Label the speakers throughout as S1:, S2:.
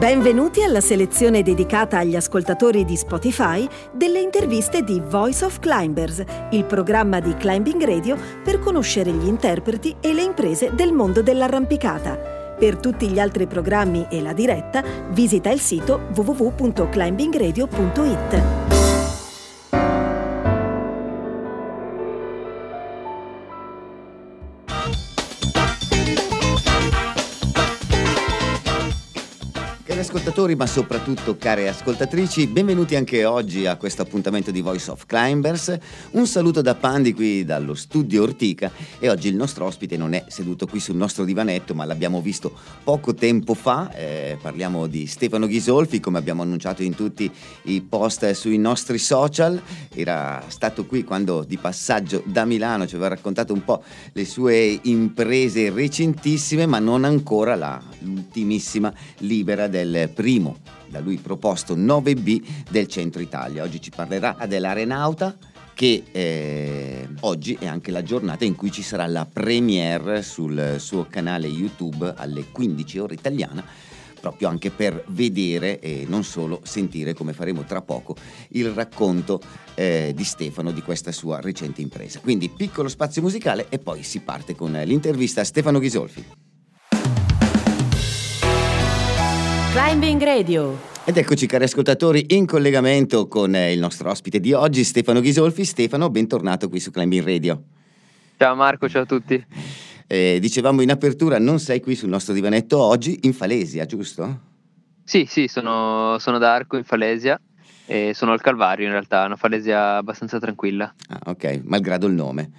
S1: Benvenuti alla selezione dedicata agli ascoltatori di Spotify delle interviste di Voice of Climbers, il programma di Climbing Radio per conoscere gli interpreti e le imprese del mondo dell'arrampicata. Per tutti gli altri programmi e la diretta, visita il sito www.climbingradio.it.
S2: ascoltatori, ma soprattutto care ascoltatrici, benvenuti anche oggi a questo appuntamento di Voice of Climbers. Un saluto da Pandi qui dallo studio Ortica e oggi il nostro ospite non è seduto qui sul nostro divanetto, ma l'abbiamo visto poco tempo fa. Eh, parliamo di Stefano Ghisolfi, come abbiamo annunciato in tutti i post sui nostri social. Era stato qui quando di passaggio da Milano ci aveva raccontato un po' le sue imprese recentissime, ma non ancora la, l'ultimissima libera del primo da lui proposto 9B del centro Italia. Oggi ci parlerà dell'Arenauta che eh, oggi è anche la giornata in cui ci sarà la premiere sul suo canale YouTube alle 15 ore italiana proprio anche per vedere e non solo sentire come faremo tra poco il racconto eh, di Stefano di questa sua recente impresa. Quindi piccolo spazio musicale e poi si parte con l'intervista a Stefano Ghisolfi.
S3: Climbing Radio.
S2: Ed eccoci cari ascoltatori in collegamento con eh, il nostro ospite di oggi, Stefano Ghisolfi. Stefano, bentornato qui su Climbing Radio.
S4: Ciao Marco, ciao a tutti.
S2: Eh, dicevamo in apertura, non sei qui sul nostro divanetto oggi in Falesia, giusto?
S4: Sì, sì, sono, sono da Arco in Falesia e sono al Calvario in realtà, una Falesia abbastanza tranquilla.
S2: Ah, ok, malgrado il nome.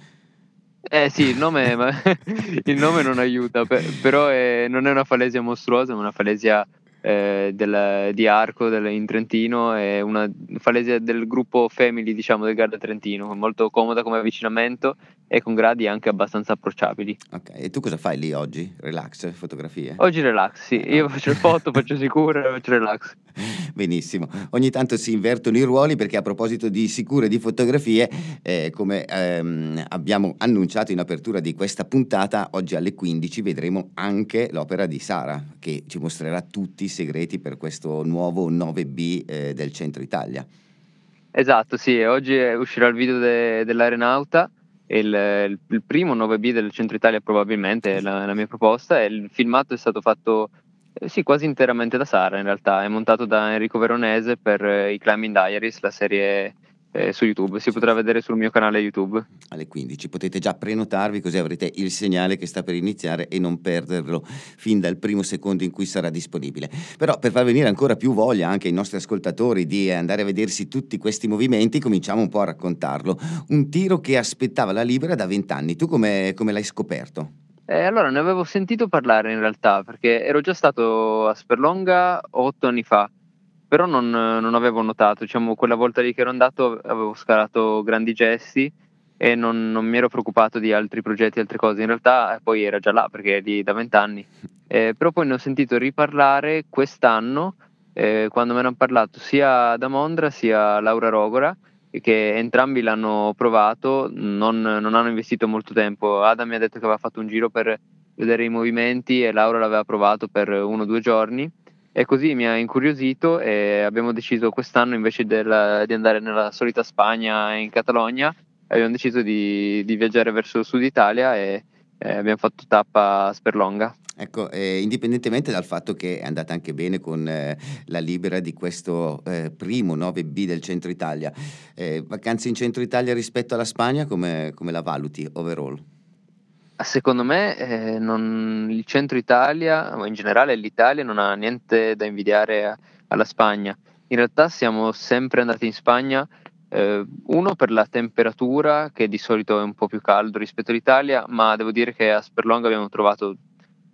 S4: Eh sì, il nome, ma- il nome non aiuta, pe- però è- non è una Falesia mostruosa, ma una Falesia eh, del- di Arco del- in Trentino, è una Falesia del gruppo Family, diciamo, del Garda Trentino, molto comoda come avvicinamento e con gradi anche abbastanza approcciabili.
S2: Ok, e tu cosa fai lì oggi? Relax, fotografie?
S4: Oggi relax, sì, io faccio foto, faccio sicure, faccio relax.
S2: Benissimo, ogni tanto si invertono i ruoli perché a proposito di sicure di fotografie, eh, come ehm, abbiamo annunciato in apertura di questa puntata, oggi alle 15 vedremo anche l'opera di Sara che ci mostrerà tutti i segreti per questo nuovo 9B eh, del centro Italia.
S4: Esatto, sì, oggi eh, uscirà il video de- dell'Arenauta, il, il- primo 9B del centro Italia probabilmente, è la, la mia proposta, e il filmato è stato fatto eh, sì, quasi interamente da Sara in realtà, è montato da Enrico Veronese per eh, i Climbing Diaries, la serie eh, su YouTube, si potrà vedere sul mio canale YouTube.
S2: Alle 15 potete già prenotarvi così avrete il segnale che sta per iniziare e non perderlo fin dal primo secondo in cui sarà disponibile. Però per far venire ancora più voglia anche ai nostri ascoltatori di andare a vedersi tutti questi movimenti, cominciamo un po' a raccontarlo. Un tiro che aspettava la libera da vent'anni. Tu come, come l'hai scoperto?
S4: Eh, allora, ne avevo sentito parlare in realtà, perché ero già stato a Sperlonga otto anni fa, però non, non avevo notato, diciamo, quella volta lì che ero andato avevo scalato grandi gesti e non, non mi ero preoccupato di altri progetti, altre cose. In realtà eh, poi era già là, perché è lì da vent'anni. Eh, però poi ne ho sentito riparlare quest'anno, eh, quando me ne hanno parlato sia da Mondra sia Laura Rogora, che entrambi l'hanno provato, non, non hanno investito molto tempo. Adam mi ha detto che aveva fatto un giro per vedere i movimenti e Laura l'aveva provato per uno o due giorni e così mi ha incuriosito e abbiamo deciso quest'anno invece del- di andare nella solita Spagna in Catalogna abbiamo deciso di, di viaggiare verso il sud Italia e eh, abbiamo fatto tappa a Sperlonga.
S2: Ecco, eh, indipendentemente dal fatto che è andata anche bene con eh, la libera di questo eh, primo 9B del centro Italia, eh, vacanze in centro Italia rispetto alla Spagna, come, come la valuti overall?
S4: Secondo me eh, non, il centro Italia, ma in generale l'Italia, non ha niente da invidiare a, alla Spagna. In realtà siamo sempre andati in Spagna, eh, uno per la temperatura, che di solito è un po' più caldo rispetto all'Italia, ma devo dire che a Sperlonga abbiamo trovato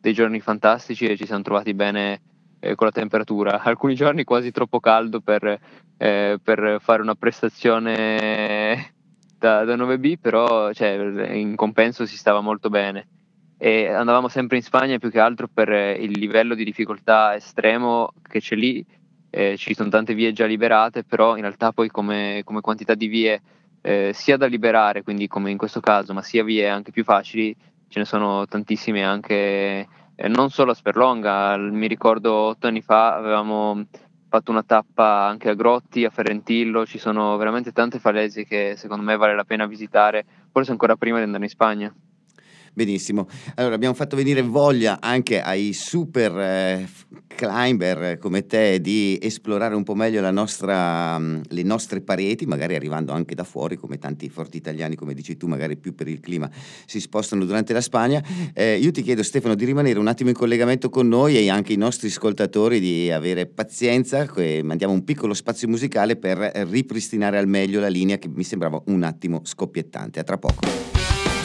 S4: dei giorni fantastici e ci siamo trovati bene eh, con la temperatura. Alcuni giorni quasi troppo caldo per, eh, per fare una prestazione da, da 9B, però cioè, in compenso si stava molto bene. E andavamo sempre in Spagna più che altro per il livello di difficoltà estremo che c'è lì. Eh, ci sono tante vie già liberate, però in realtà poi come, come quantità di vie eh, sia da liberare, quindi come in questo caso, ma sia vie anche più facili, ce ne sono tantissime anche eh, non solo a Sperlonga, mi ricordo otto anni fa avevamo fatto una tappa anche a Grotti, a Ferrentillo, ci sono veramente tante falesi che secondo me vale la pena visitare, forse ancora prima di andare in Spagna.
S2: Benissimo, allora abbiamo fatto venire voglia anche ai super eh, climber come te di esplorare un po' meglio nostra, mm, le nostre pareti, magari arrivando anche da fuori, come tanti forti italiani, come dici tu, magari più per il clima, si spostano durante la Spagna. Eh, io ti chiedo Stefano di rimanere un attimo in collegamento con noi e anche i nostri ascoltatori di avere pazienza, mandiamo un piccolo spazio musicale per ripristinare al meglio la linea che mi sembrava un attimo scoppiettante. A tra poco.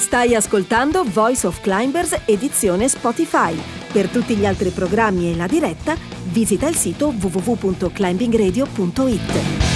S1: Stai ascoltando Voice of Climbers edizione Spotify. Per tutti gli altri programmi e la diretta, visita il sito www.climbingradio.it.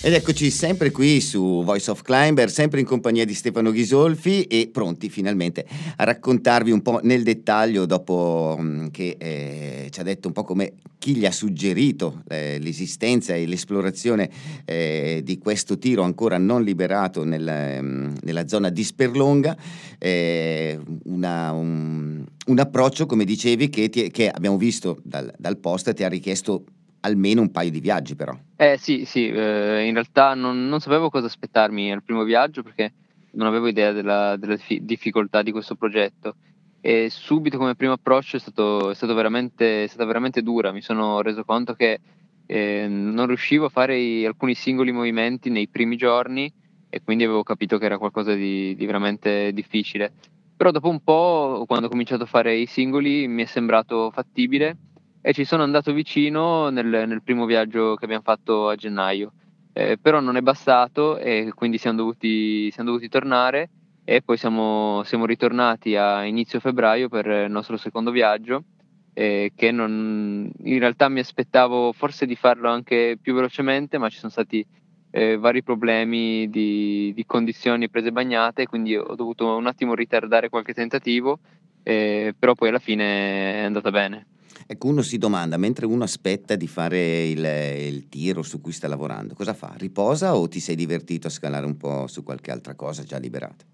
S2: Ed eccoci sempre qui su Voice of Climber, sempre in compagnia di Stefano Ghisolfi e pronti finalmente a raccontarvi un po' nel dettaglio dopo mm, che eh, ci ha detto un po' come chi gli ha suggerito eh, l'esistenza e l'esplorazione eh, di questo tiro ancora non liberato nel, mm, nella zona di Sperlonga, eh, una, un, un, approccio come dicevi che, ti, che abbiamo visto dal, dal post ti ha richiesto almeno un paio di viaggi però.
S4: Eh sì, sì, eh, in realtà non, non, sapevo cosa aspettarmi al primo viaggio perché non avevo idea della, della difficoltà di questo progetto e subito come primo approccio è, stato, è, stato veramente, è stata veramente dura, mi sono reso conto che eh, non riuscivo a fare i, alcuni singoli movimenti nei primi giorni e quindi avevo capito che era qualcosa di, di veramente difficile. Però dopo un po', quando ho cominciato a fare i singoli, mi è sembrato fattibile e ci sono andato vicino nel, nel primo viaggio che abbiamo fatto a gennaio. Eh, però non è bastato e quindi siamo dovuti, siamo dovuti tornare e poi siamo, siamo, ritornati a inizio febbraio per il nostro secondo viaggio eh, che non, in realtà mi aspettavo forse di farlo anche più velocemente ma ci sono stati eh, vari problemi di, di, condizioni prese bagnate quindi ho dovuto un attimo ritardare qualche tentativo eh, però poi alla fine è andata bene.
S2: Ecco, uno si domanda, mentre uno aspetta di fare il, il, tiro su cui sta lavorando, cosa fa? Riposa o ti sei divertito a scalare un po' su qualche altra cosa già liberata?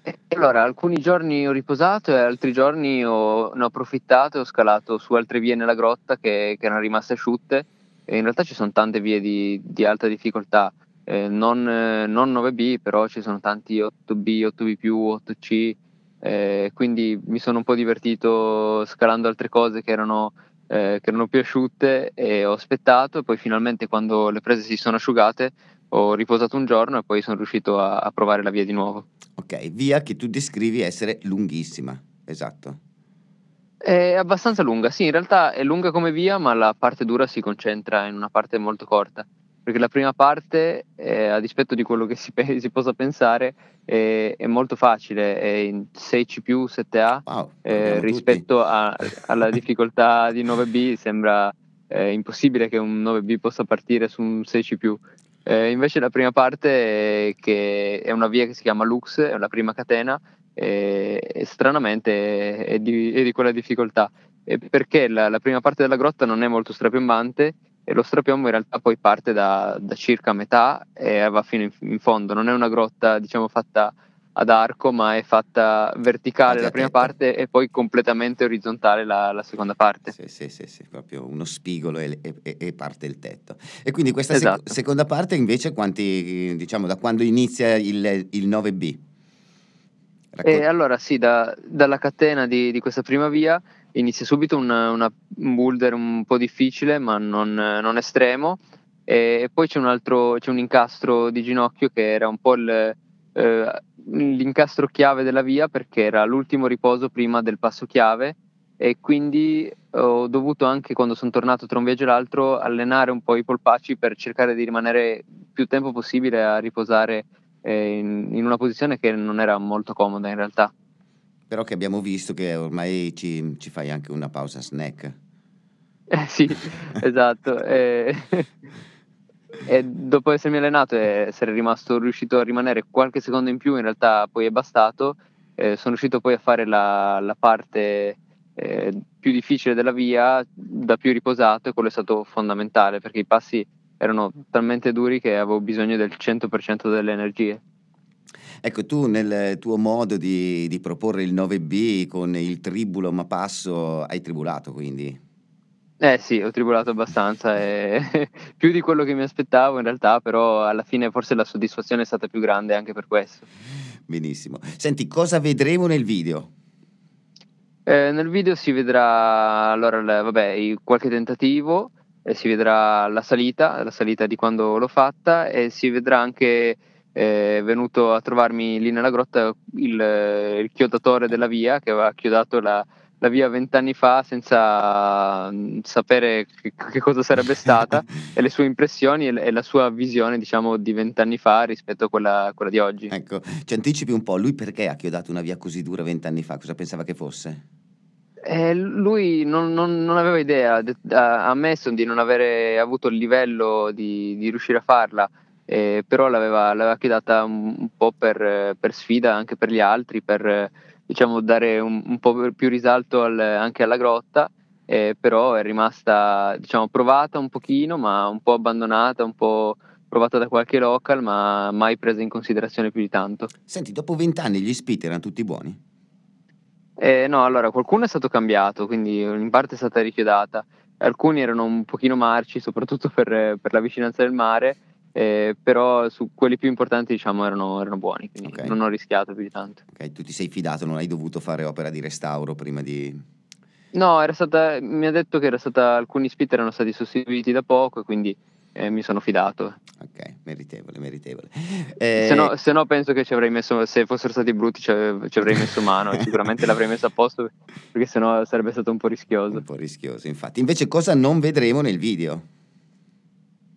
S4: Eh, allora, alcuni giorni ho riposato e altri giorni ho, ne ho approfittato e ho scalato su altre vie nella grotta che, che erano rimaste asciutte. E in realtà ci sono tante vie di, di alta difficoltà, eh, non, eh, non 9B, però ci sono tanti 8B, 8B, 8C, eh, quindi mi sono un po' divertito scalando altre cose che erano, eh, che erano più asciutte e ho aspettato e poi finalmente quando le prese si sono asciugate ho riposato un giorno e poi sono riuscito a, a provare la via di nuovo.
S2: Ok, via che tu descrivi essere lunghissima, esatto.
S4: È abbastanza lunga, sì, in realtà è lunga come via, ma la parte dura si concentra in una parte molto corta perché la prima parte, eh, a dispetto di quello che si, pe- si possa pensare, è, è, molto facile, è in 6C 7A, wow, eh, rispetto a, alla difficoltà di 9B sembra eh, impossibile che un 9B possa partire su un 6C eh, invece la prima parte, che è una via che si chiama Lux, è la prima catena, e, stranamente è di, è di, quella difficoltà, perché la, la prima parte della grotta non è molto strapiomante e lo strapiombo in realtà poi parte da, da circa metà e va fino in, in, fondo, non è una grotta diciamo fatta ad arco ma è fatta verticale la prima parte e poi completamente orizzontale la, la seconda parte.
S2: Sì, sì, sì, sì, proprio uno spigolo e, e, e, parte il tetto. E quindi questa esatto. sec- seconda parte invece quanti, diciamo, da quando inizia il, il 9B?
S4: Raccont- allora sì, da, dalla catena di, di questa prima via inizia subito un, una, un boulder un po' difficile ma non, non estremo e poi c'è un altro c'è un incastro di ginocchio che era un po' il, eh, l'incastro chiave della via perché era l'ultimo riposo prima del passo chiave e quindi ho dovuto anche quando sono tornato tra un viaggio e l'altro allenare un po' i polpacci per cercare di rimanere più tempo possibile a riposare eh, in, in una posizione che non era molto comoda in realtà.
S2: Però che abbiamo visto che ormai ci, ci fai anche una pausa snack.
S4: Eh sì, esatto. E, e, dopo essermi allenato e essere rimasto riuscito a rimanere qualche secondo in più, in realtà poi è bastato. Eh, sono riuscito poi a fare la, la parte eh, più difficile della via da più riposato e quello è stato fondamentale perché i passi erano talmente duri che avevo bisogno del 100% delle energie.
S2: Ecco, tu nel tuo modo di, di proporre il 9B con il tribulo ma passo hai tribulato quindi?
S4: Eh sì, ho tribulato abbastanza, e più di quello che mi aspettavo in realtà, però alla fine forse la soddisfazione è stata più grande anche per questo.
S2: Benissimo. Senti, cosa vedremo nel video?
S4: Eh, nel video si vedrà allora, vabbè, qualche tentativo, eh, si vedrà la salita, la salita di quando l'ho fatta e si vedrà anche eh, venuto a trovarmi lì nella grotta il, il chiodatore della via che aveva chiodato la, la via vent'anni fa senza mm, sapere che, che, cosa sarebbe stata e le sue impressioni e, e la sua visione diciamo di vent'anni fa rispetto a quella, quella, di oggi.
S2: Ecco, ci anticipi un po', lui perché ha chiodato una via così dura vent'anni fa? Cosa pensava che fosse?
S4: Eh, lui non, non, non, aveva idea, ha ammesso di non avere avuto il livello di, di riuscire a farla, eh, però l'aveva, l'aveva chiedata un, un po' per, per, sfida anche per gli altri, per diciamo, dare un, un po' più risalto al, anche alla grotta, eh, però è rimasta diciamo, provata un pochino, ma un po' abbandonata, un po' provata da qualche local, ma mai presa in considerazione più di tanto.
S2: Senti, dopo vent'anni gli spit erano tutti buoni?
S4: Eh, no, allora qualcuno è stato cambiato, quindi in parte è stata richiodata. Alcuni erano un pochino marci, soprattutto per, per la vicinanza del mare, eh, però su quelli più importanti diciamo erano, erano buoni, quindi okay. non ho rischiato più di tanto.
S2: Ok, tu ti sei fidato, non hai dovuto fare opera di restauro prima di...
S4: No, stata, mi ha detto che stata, alcuni spit erano stati sostituiti da poco, quindi eh, mi sono fidato.
S2: Ok, meritevole, meritevole.
S4: Eh... Se, no, se, no, penso che ci avrei messo, se fossero stati brutti ci, avrei messo mano sicuramente l'avrei messo a posto perché sennò sarebbe stato un po' rischioso.
S2: Un po' rischioso, infatti. Invece cosa non vedremo nel video?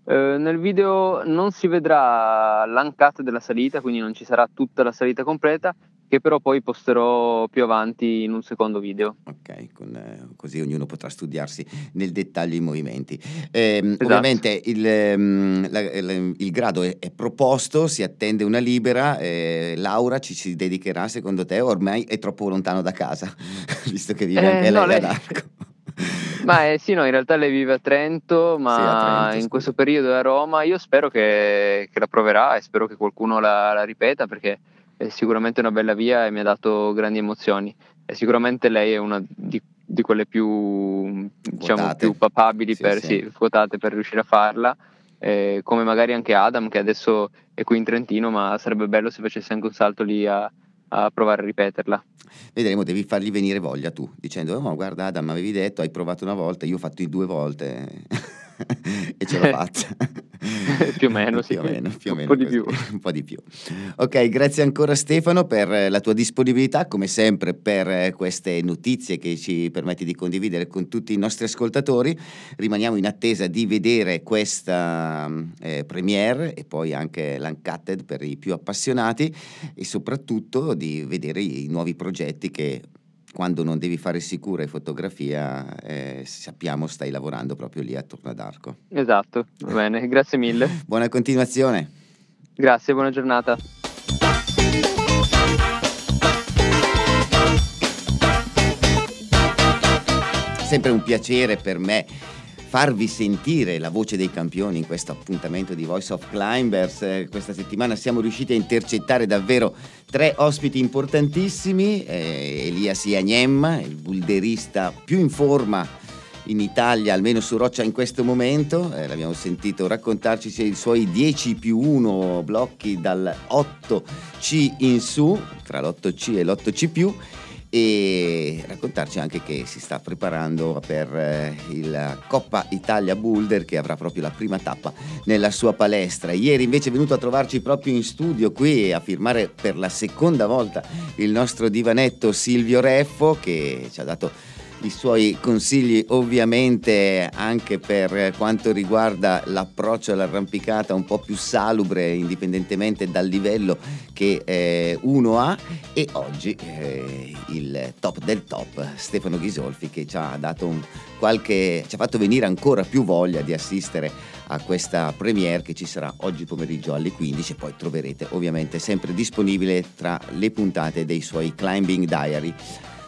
S4: Eh, nel video non si vedrà l'uncut della salita, quindi non ci sarà tutta la salita completa, che però poi posterò più avanti in un secondo video.
S2: Ok, con, eh, così ognuno potrà studiarsi nel dettaglio i movimenti. Eh, esatto. Ovviamente il, ehm, la, la, il, grado è, è, proposto, si attende una libera, eh, Laura ci si dedicherà secondo te ormai è troppo lontano da casa, visto che vive anche
S4: no,
S2: lei ad Arco.
S4: Ma eh, sì, no, in realtà lei vive a Trento, ma sì, a Trento, in questo periodo è a Roma. Io spero che, che la proverà e spero che qualcuno la, la, ripeta perché è sicuramente una bella via e mi ha dato grandi emozioni. E sicuramente lei è una di, di quelle più, diciamo, più papabili, sì, per, sì. quotate per riuscire a farla. Eh, come magari anche Adam, che adesso è qui in Trentino, ma sarebbe bello se facesse anche un salto lì a, a provare a ripeterla.
S2: Vedremo, devi fargli venire voglia tu, dicendo, oh, guarda Adam, avevi detto, hai provato una volta, io ho fatto due volte e ce l'ho fatta.
S4: più o meno, sì.
S2: Più o meno, più o
S4: meno un, po di più.
S2: un po' di più. Ok, grazie ancora Stefano per la tua disponibilità, come sempre per queste notizie che ci permetti di condividere con tutti i nostri ascoltatori. Rimaniamo in attesa di vedere questa eh, premiere e poi anche l'Uncutted per i più appassionati e soprattutto di vedere i nuovi progetti che quando non devi fare sicura e fotografia, eh, sappiamo stai lavorando proprio lì attorno ad Arco.
S4: Esatto, va bene, grazie mille.
S2: Buona continuazione.
S4: Grazie, buona giornata.
S2: Sempre un piacere per me farvi sentire la voce dei campioni in questo appuntamento di Voice of Climbers. Eh, questa settimana siamo riusciti a intercettare davvero tre ospiti importantissimi, eh, Elias Iagnem, il boulderista più in forma in Italia, almeno su roccia in questo momento, eh, l'abbiamo sentito raccontarci i suoi 10 più 1 blocchi dal 8C in su, tra l'8C e l'8C più, e raccontarci anche che si sta preparando per eh, il Coppa Italia Boulder che avrà proprio la prima tappa nella sua palestra. Ieri invece è venuto a trovarci proprio in studio qui a firmare per la seconda volta il nostro divanetto Silvio Reffo che ci ha dato i suoi consigli ovviamente anche per quanto riguarda l'approccio all'arrampicata un po' più salubre indipendentemente dal livello che eh, uno ha e oggi eh, il top del top Stefano Ghisolfi che ci ha dato un qualche ci ha fatto venire ancora più voglia di assistere a questa premiere che ci sarà oggi pomeriggio alle 15 e poi troverete ovviamente sempre disponibile tra le puntate dei suoi Climbing Diary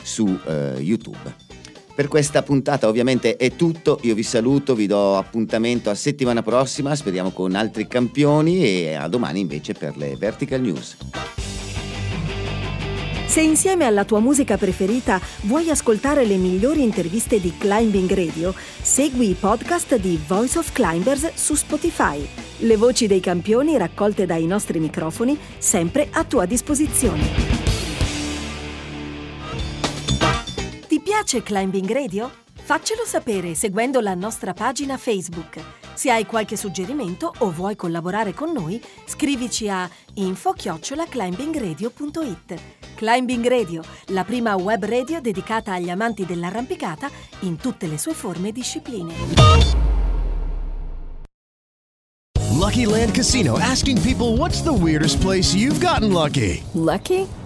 S2: su eh, YouTube. Per questa puntata ovviamente è tutto, io vi saluto, vi do appuntamento a settimana prossima, speriamo con altri campioni e a domani invece per le Vertical News.
S1: Se insieme alla tua musica preferita vuoi ascoltare le migliori interviste di Climbing Radio, segui i podcast di Voice of Climbers su Spotify. Le voci dei campioni raccolte dai nostri microfoni, sempre a tua disposizione. Piace Climbing Radio? Faccelo sapere seguendo la nostra pagina Facebook. Se hai qualche suggerimento o vuoi collaborare con noi, scrivici a info-climbingradio.it. Climbing Radio, la prima web radio dedicata agli amanti dell'arrampicata in tutte le sue forme e discipline.
S5: Lucky Land Casino asking people what's the weirdest place you've gotten lucky?
S6: Lucky?